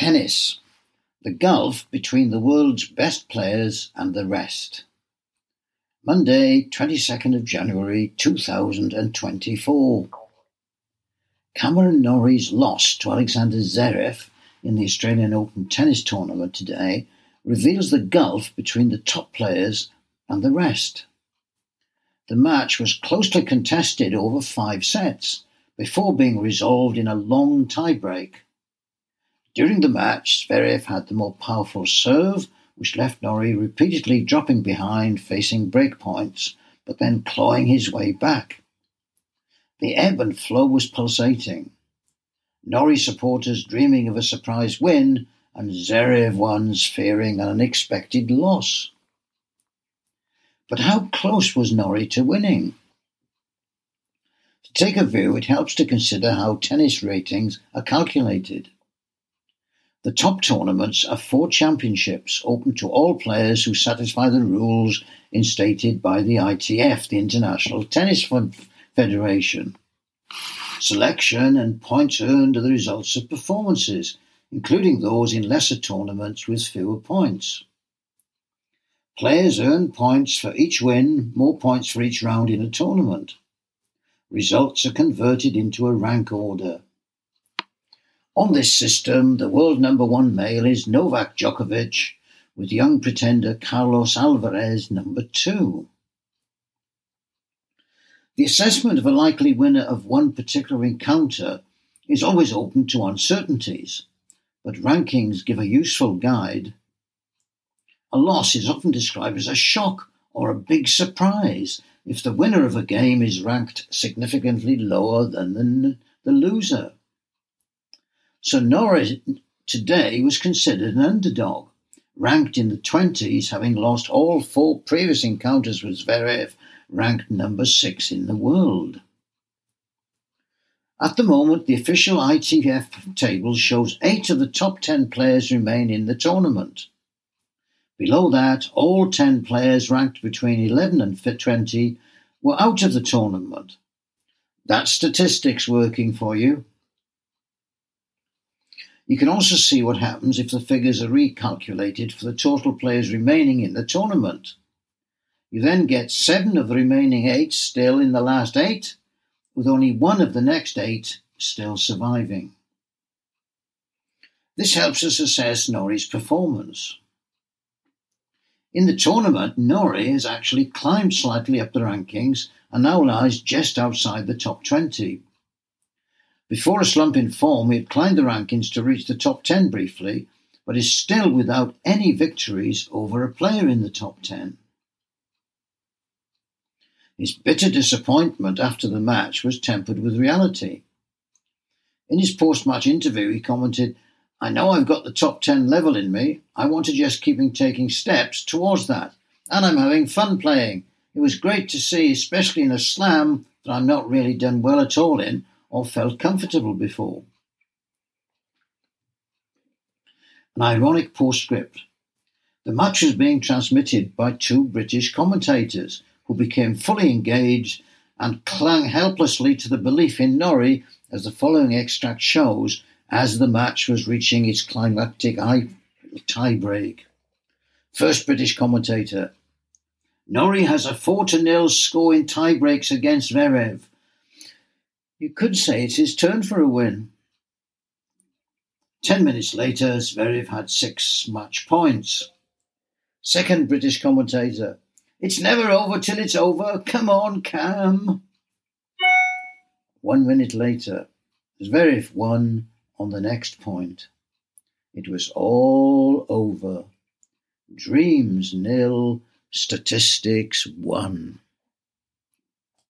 Tennis: The gulf between the world's best players and the rest. Monday, twenty-second of January, two thousand and twenty-four. Cameron Norrie's loss to Alexander Zverev in the Australian Open tennis tournament today reveals the gulf between the top players and the rest. The match was closely contested over five sets before being resolved in a long tiebreak. During the match, Zverev had the more powerful serve, which left Norrie repeatedly dropping behind, facing break points, but then clawing his way back. The ebb and flow was pulsating. Norrie supporters dreaming of a surprise win, and Zverev ones fearing an unexpected loss. But how close was Norrie to winning? To take a view, it helps to consider how tennis ratings are calculated. The top tournaments are four championships open to all players who satisfy the rules instated by the ITF, the International Tennis Federation. Selection and points earned are the results of performances, including those in lesser tournaments with fewer points. Players earn points for each win, more points for each round in a tournament. Results are converted into a rank order. On this system, the world number one male is Novak Djokovic, with young pretender Carlos Alcaraz number two. The assessment of a likely winner of one particular encounter is always open to uncertainties, but rankings give a useful guide. A loss is often described as a shock or a big surprise if the winner of a game is ranked significantly lower than the, the loser. So Norrie today was considered an underdog, ranked in the 20s, having lost all four previous encounters with Zverev, ranked number six in the world. At the moment, the official ITF table shows eight of the top 10 players remain in the tournament. Below that, all 10 players ranked between 11 and 20 were out of the tournament. That's statistics working for you. You can also see what happens if the figures are recalculated for the total players remaining in the tournament. You then get seven of the remaining eight still in the last eight, with only one of the next eight still surviving. This helps us assess Norrie's performance. In the tournament, Norrie has actually climbed slightly up the rankings and now lies just outside the top 20. Before a slump in form, he had climbed the rankings to reach the top 10 briefly, but is still without any victories over a player in the top 10. His bitter disappointment after the match was tempered with reality. In his post match interview, he commented, I know I've got the top 10 level in me. I want to just keep taking steps towards that. And I'm having fun playing. It was great to see, especially in a slam that I'm not really done well at all in, or felt comfortable before. An ironic postscript. The match was being transmitted by two British commentators who became fully engaged and clung helplessly to the belief in Norrie, as the following extract shows, as the match was reaching its climactic tiebreak. First British commentator. Norrie has a 4 to nil score in tiebreaks against Zverev. You could say it's his turn for a win. Ten minutes later, Zverev had six match points. Second British commentator. It's never over till it's over. Come on, Cam. One minute later, Zverev won on the next point. It was all over. Dreams nil, statistics one.